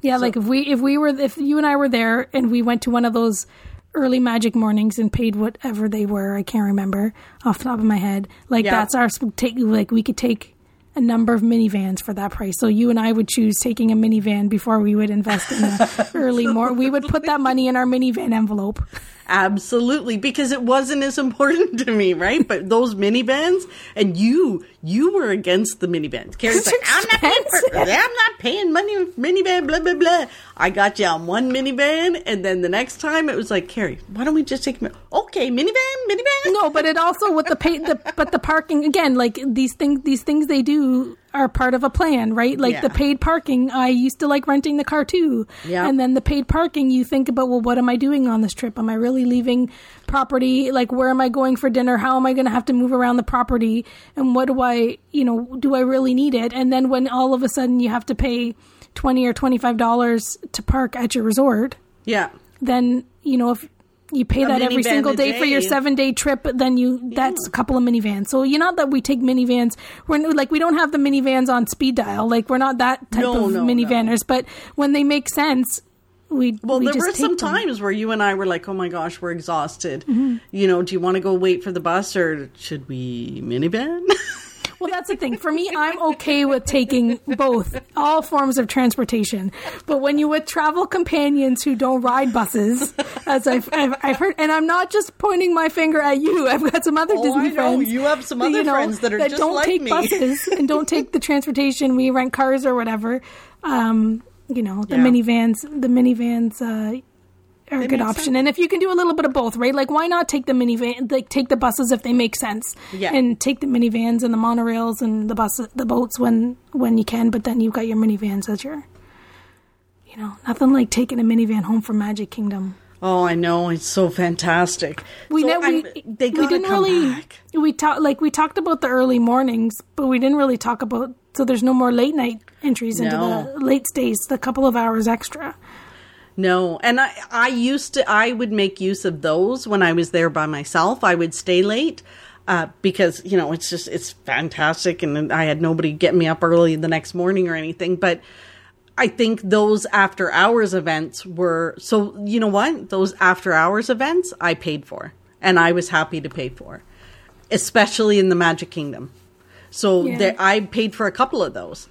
Yeah, like if we if we were if you and I were there and we went to one of those early magic mornings and paid whatever they were, I can't remember off the top of my head. Like Yeah. that's our take like we could take a number of Minnie Vans for that price. So you and I would choose taking a Minnie Van before we would invest in the *laughs* early more. We would put that money in our Minnie Van envelope. Absolutely, because it wasn't as important *laughs* to me, right? But those Minnie Vans, and you, you were against the Minnie Vans. Carrie's like, I'm not paying for. I'm not paying money for Minnie Van, blah blah blah. I got you on one Minnie Van, and then the next time it was like, Carrie, why don't we just take, mi- okay, Minnie Van, minivan? No, but it also with the pay the but the parking again, like these things these things they do are part of a plan, right? Like Yeah. the paid parking, I used to like renting the car too. Yeah. And then the paid parking, you think about, well, what am I doing on this trip? Am I really leaving property? Like where am I going for dinner? How am I going to have to move around the property? And what do I, you know, do I really need it? And then when all of a sudden you have to pay 20 or 25 dollars to park at your resort, Yeah, then you know if you pay A that every single a day, for your seven day trip, then you that's a couple of Minnie Vans. So you're not that we take Minnie Vans. We're like we don't have the Minnie Vans on speed dial. Like we're not that type No, of no, minivanners. But when they make sense, we Well, we there were some them. times where you and I were like, "Oh my gosh, we're exhausted." Mm-hmm. You know, do you want to go wait for the bus, or should we Minnie Van? *laughs* Well, that's the thing. For me, I'm okay with taking both, all forms of transportation. But when you with travel companions who don't ride buses, as I've, I've, I've heard, and I'm not just pointing my finger at you, I've got some other Oh, Disney I know. friends. You have some other friends that are just don't like take me. buses and don't take the transportation. We rent cars or whatever. Um, you know, the Yeah. Minnie Vans, the Minnie Vans, uh, are a good option. And if you can do a little bit of both, right? Like, why not take the Minnie Van, like take the buses if they make sense, Yeah. and take the Minnie Vans and the monorails and the bus, the boats when when you can. But then you've got your Minnie Vans as your, you know, nothing like taking a Minnie Van home from Magic Kingdom. Oh, I know it's so fantastic. We so know we, they we didn't really back. we talked like we talked about the early mornings, but we didn't really talk about so there's no more late night entries into No. the late stays, the couple of hours extra. No, and I I used to I would make use of those when I was there by myself. I would stay late uh, because you know it's just it's fantastic, and I had nobody get me up early the next morning or anything. But I think those after hours events were so you know what those after hours events I paid for, and I was happy to pay for, especially in the Magic Kingdom. So Yeah. there, I paid for a couple of those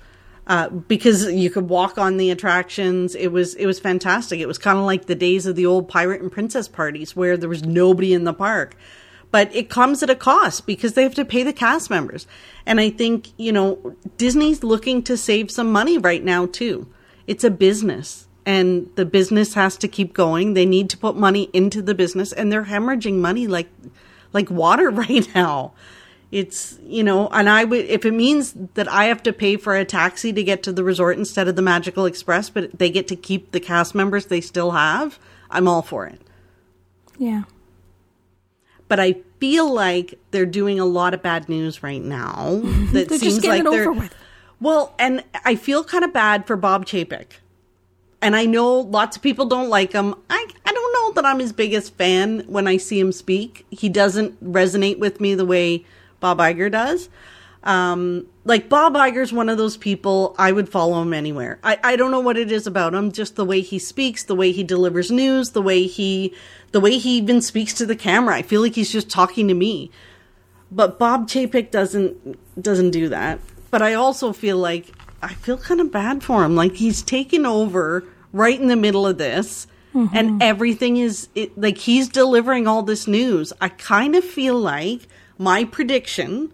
uh, because you could walk on the attractions. It was it was fantastic. It was kind of like the days of the old pirate and princess parties where there was nobody in the park. But it comes at a cost because they have to pay the cast members. And I think, you know, Disney's looking to save some money right now too. It's a business and the business has to keep going. They need to put money into the business and they're hemorrhaging money like like water *laughs* right now. It's, you know, and I would, if it means that I have to pay for a taxi to get to the resort instead of the Magical Express, but they get to keep the cast members they still have, I'm all for it. Yeah. But I feel like they're doing a lot of bad news right now. *laughs* That They're seems just getting like it they're, over with. Well, and I feel kind of bad for Bob Chapek. And I know lots of people don't like him. I, I don't know that I'm his biggest fan when I see him speak. He doesn't resonate with me the way Bob Iger does. Um, like Bob Iger's one of those people I would follow him anywhere. I, I don't know what it is about him, just the way he speaks, the way he delivers news, the way he the way he even speaks to the camera. I feel like he's just talking to me. But Bob Chapek doesn't doesn't do that. But I also feel like I feel kind of bad for him. Like he's taken over right in the middle of this and everything is it, like he's delivering all this news. I kind of feel like my prediction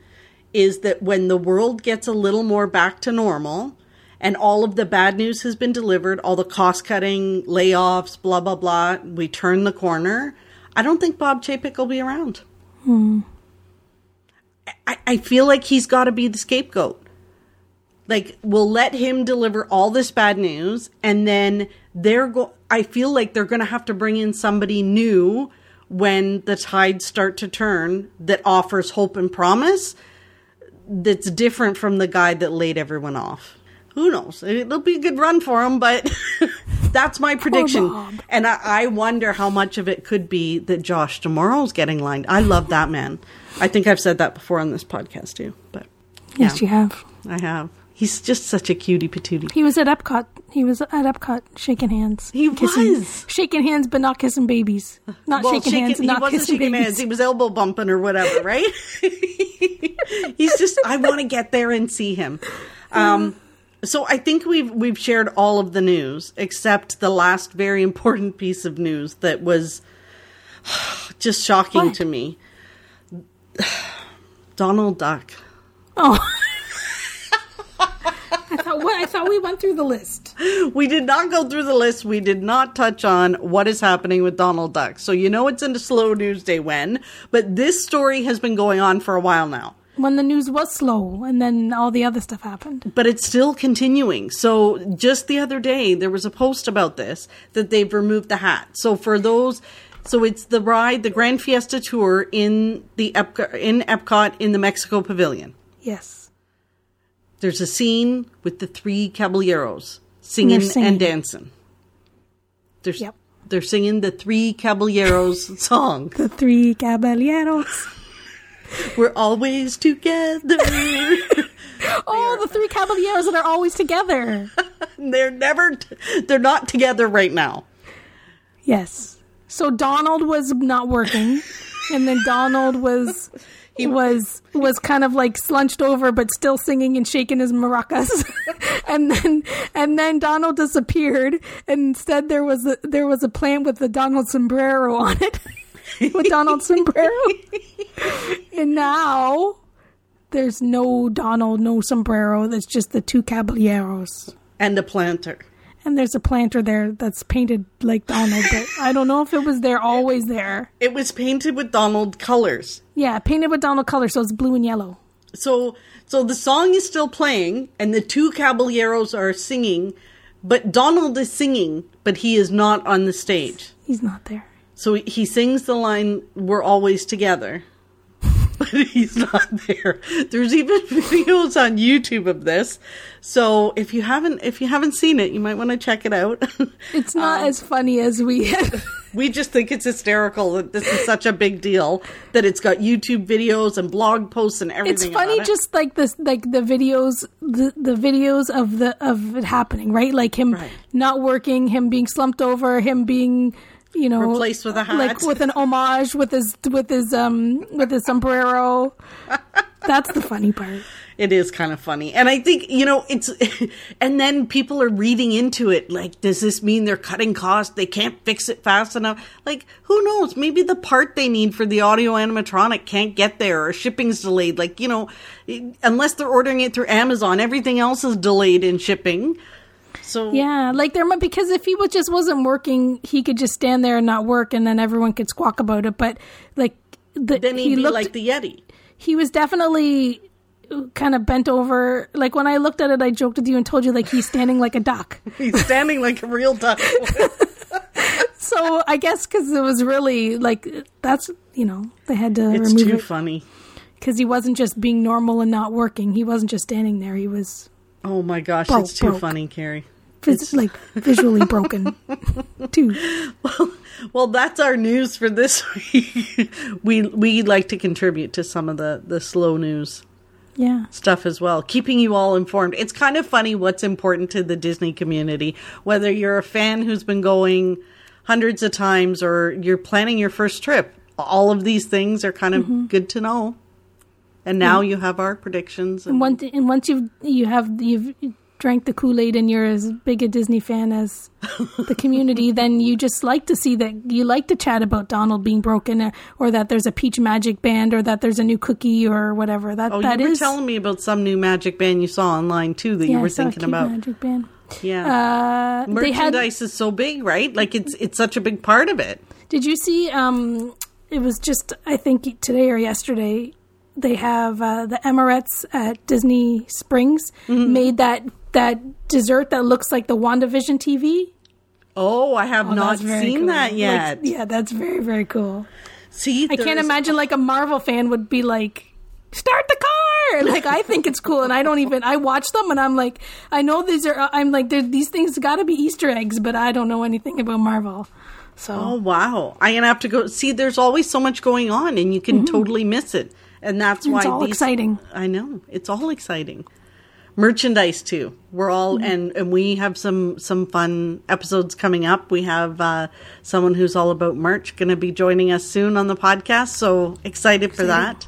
is that when the world gets a little more back to normal and all of the bad news has been delivered, all the cost cutting, layoffs, blah, blah, blah, we turn the corner. I don't think Bob Chapek will be around. Hmm. I, I feel like he's got to be the scapegoat. Like, we'll let him deliver all this bad news, and then they're go. I feel like they're going to have to bring in somebody new when the tides start to turn that offers hope and promise. That's different from the guy that laid everyone off. Who knows? It'll be a good run for him, but *laughs* that's my prediction. And I, I wonder how much of it could be that Josh D'Amaro's getting lined. I love that man. I think I've said that before on this podcast too, but Yes, you have. I have. He's just such a cutie patootie. He was at Epcot. He was at Epcot shaking hands. He kissing, was. shaking hands, but not kissing babies. Not shaking, hands, and he not wasn't kissing shaking babies. hands. He was elbow bumping or whatever, right? *laughs* He's just. I want to get there and see him. Um, so I think we've we've shared all of the news except the last very important piece of news that was *sighs* just shocking What? to me. *sighs* Donald Duck. Oh. *laughs* I thought what? I thought we went through the list. We did not go through the list. We did not touch on what is happening with Donald Duck. So you know it's in a slow news day when, but this story has been going on for a while now. When the news was slow, and then all the other stuff happened. But it's still continuing. So just the other day, there was a post about this that they've removed the hat. So for those, so it's the ride, the Grand Fiesta Tour in the Epcot, in Epcot in the Mexico Pavilion. Yes. There's a scene with the three caballeros singing, singing. and dancing. They're, Yep. they're singing the three caballeros *laughs* song. The three caballeros. *laughs* We're always together. *laughs* Oh, the three caballeros that are always together. they're never, t- they're not together right now. Yes. So Donald was not working, and then Donald was was was kind of like slunched over, but still singing and shaking his maracas. *laughs* and then and then Donald disappeared, and instead there was a, there was a plant with the Donald sombrero on it, *laughs* with Donald sombrero. *laughs* and now there's no Donald, no sombrero. There's just the two caballeros And the planter. And there's a planter there that's painted like Donald, but I don't know if it was there always there. It was painted with Donald colors. Yeah, painted with Donald colors, so it's blue and yellow. So so the song is still playing and the two caballeros are singing, but Donald is singing, but he is not on the stage. He's not there. So he sings the line "We're always together." But *laughs* he's not there. There's even *laughs* videos on YouTube of this. So if you haven't if you haven't seen it, you might want to check it out. *laughs* It's not Um, as funny as we. we just think it's hysterical that this is such a big deal that it's got YouTube videos and blog posts and everything. it's funny it. just like this like the videos the, the videos of the of it happening right like him Right. not working him being slumped over him being you know Replaced with a hat. like with an homage with his with his um with his sombrero *laughs* that's the funny part It is kind of funny. And I think, you know, it's, *laughs* and then people are reading into it. Like, does this mean they're cutting costs? They can't fix it fast enough? Like, who knows? Maybe the part they need for the audio animatronic can't get there or shipping's delayed. Like, you know, unless they're ordering it through Amazon, everything else is delayed in shipping. So, yeah like there might because if he was just wasn't working he could just stand there and not work and then everyone could squawk about it but like the, then he'd he be looked like the Yeti. he was definitely kind of bent over like when i looked at it i joked with you and told you like he's standing like a duck *laughs* He's standing like a real duck. *laughs* so i guess because it was really like that's you know they had to it's remove too it funny. because he wasn't just being normal and not working he wasn't just standing there he was Oh my gosh, Broke, it's too broke. funny, Carrie. Vis- like visually broken *laughs* too Well, well, that's our news for this week. we we like to contribute to some of the the slow news yeah stuff as well, keeping you all informed. It's kind of funny what's important to the Disney community, whether you're a fan who's been going hundreds of times or you're planning your first trip. All of these things are kind of Mm-hmm. good to know. And now you have our predictions. and And once and once you you have you've drank the kool-aid and you're as big a disney fan as the community *laughs* then you just like to see that you like to chat about donald being broken or, or that there's a peach magic band or that there's a new cookie or whatever that oh, that you were is- telling me about some new magic band you saw online too that yeah, you were I saw a thinking about. magic band Yeah. uh, they had Merchandise is so big, right? Like it's it's such a big part of it. Did you see? Um, it was just I think today or yesterday. They have uh, the Amorette's at Disney Springs Mm-hmm. made that that dessert that looks like the WandaVision TV. Oh, I have Oh, not seen cool. that Like, yet. yeah, that's very very cool. See, I can't imagine like a Marvel fan would be like, "Start the car!" *laughs* Like I think it's cool, and I don't even. I watch them, and I'm like, I know these are. I'm like, these things got to be Easter eggs, but I don't know anything about Marvel. So Oh wow! I'm gonna have to go see. There's always so much going on, and you can totally miss it. And that's why Mm-hmm. it's all these, exciting. I know it's all exciting. Merchandise too. We're all Mm-hmm. and and we have some some fun episodes coming up. We have uh, someone who's all about merch going to be joining us soon on the podcast. So excited for that.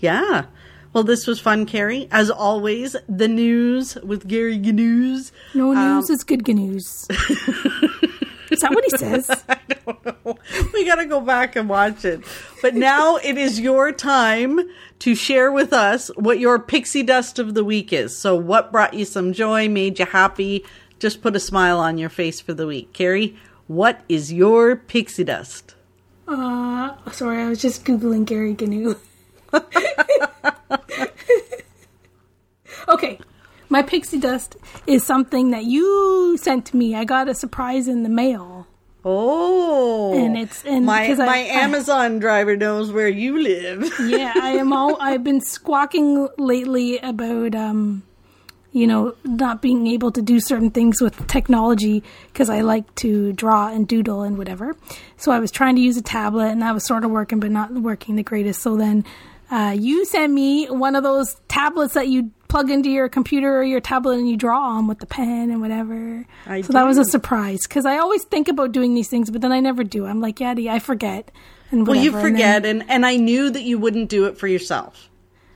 Yeah. Well, this was fun, carrie As always, the news with Gary Gnews. No Um, news is good news. *laughs* is that what he says? *laughs* I don't know. we got to go back and watch it. But now it is your time to share with us what your pixie dust of the week is. So, what brought you some joy, made you happy, just put a smile on your face for the week? Carrie, what is your pixie dust? Uh, sorry, I was just googling Gary Gnu. *laughs* *laughs* okay, my pixie dust is something that you sent me. I got a surprise in the mail. Oh, And it's- and my I- my I- Amazon driver knows where you live. *laughs* Yeah, I am all. I've been squawking lately about um, you know, not being able to do certain things with technology because I like to draw and doodle and whatever. So I was trying to use a tablet and that was sort of working, but not working the greatest. So then uh, you sent me one of those tablets that you plug into your computer or your tablet and you draw on with the pen and whatever. I so that was a surprise because I always think about doing these things, but then I never do. I'm like, yeah, I forget. And Well, you whatever. And then- forget, and and I knew that you wouldn't do it for yourself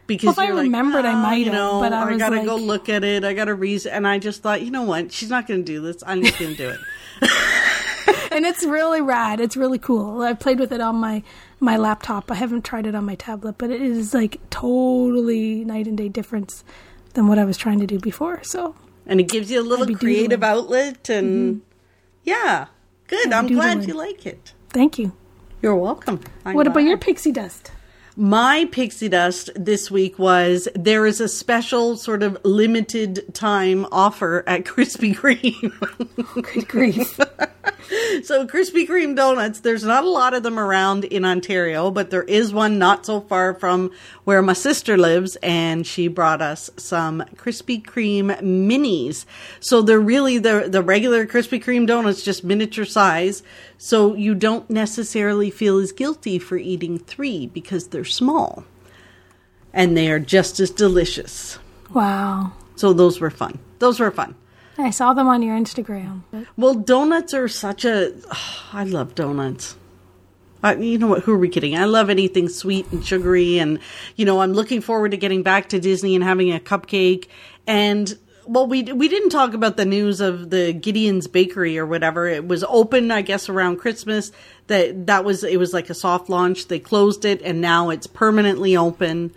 because Well, if I you're like, remembered, I "Ah, might you have, know, but I was gotta go look at it. I got to reason, and I just thought, you know what? She's not going to do this. I'm just going to do it. *laughs* and it's really rad. It's really cool. I played with it on my my laptop. I haven't tried it on my tablet, but it is like totally night and day difference than what I was trying to do before. So and it gives you a little creative doodling. outlet and mm-hmm. yeah good i'm glad you like it Thank you. you're welcome I'm what about your pixie dust? My pixie dust this week was there is a special sort of limited time offer at krispy kreme. *laughs* Good grief. so krispy kreme donuts there's not a lot of them around in ontario but there is one not so far from where my sister lives and she brought us some krispy kreme minis. So they're really the the regular krispy kreme donuts just miniature size so you don't necessarily feel as guilty for eating three because they're small and they are just as delicious wow. so those were fun those were fun I saw them on your Instagram. Well, donuts are such a. *sighs* I love donuts. I, you know what? Who are we kidding? I love anything sweet and sugary, and you know, I'm looking forward to getting back to Disney and having a cupcake. And well, we we didn't talk about the news of the Gideon's Bakery or whatever. It was open, I guess, around Christmas. That that was it was like a soft launch. They closed it, and now it's permanently open.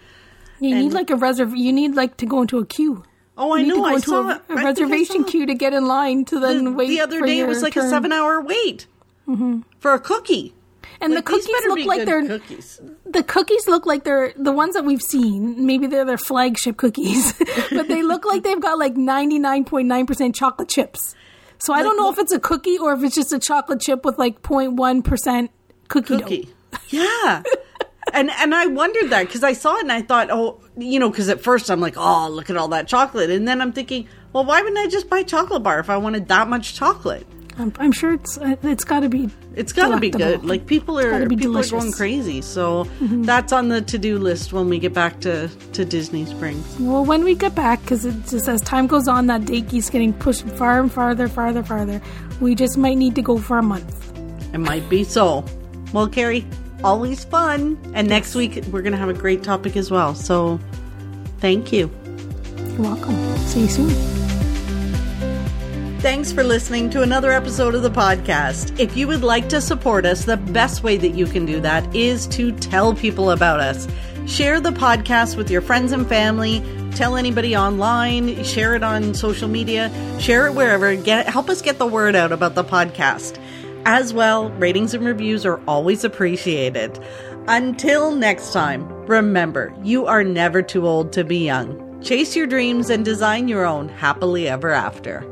You And- need like a reserve. You need like to go into a queue. Oh, I You know. I saw a, a I reservation saw- queue to get in line to then The, wait. the other day, it was like a seven hour wait mm-hmm. for a cookie. And Like, the cookies look like they're cookies. the cookies look like they're the ones that we've seen. Maybe they're their flagship cookies, *laughs* but they look like they've got like ninety nine point nine percent chocolate chips. So I don't know if it's a cookie or if it's just a chocolate chip with like 0.1 percent cookie, dough. cookie. Yeah. *laughs* and and I wondered that because I saw it and I thought, oh, you know, because at first I'm like, oh, look at all that chocolate, and then I'm thinking, well, why wouldn't I just buy chocolate bar if I wanted that much chocolate? I'm, I'm sure it's uh, it's got to be. It's got to be good. Like people are be people delicious. are going crazy. So that's on the to do list when we get back to to Disney Springs. Well, when we get back, because it just as time goes on, that date keeps getting pushed far and farther, farther, farther. We just might need to go for a month. It might be so. Well, Carrie, always fun. And next week we're gonna have a great topic as well. So thank you. You're welcome. See you soon. Thanks for listening to another episode of the podcast. If you would like to support us, the best way that you can do that is to tell people about us. Share the podcast with your friends and family. Tell anybody online. Share it on social media. Share it wherever. Get help us get the word out about the podcast. As well, ratings and reviews are always appreciated. Until next time, remember, you are never too old to be young. Chase your dreams and design your own happily ever after.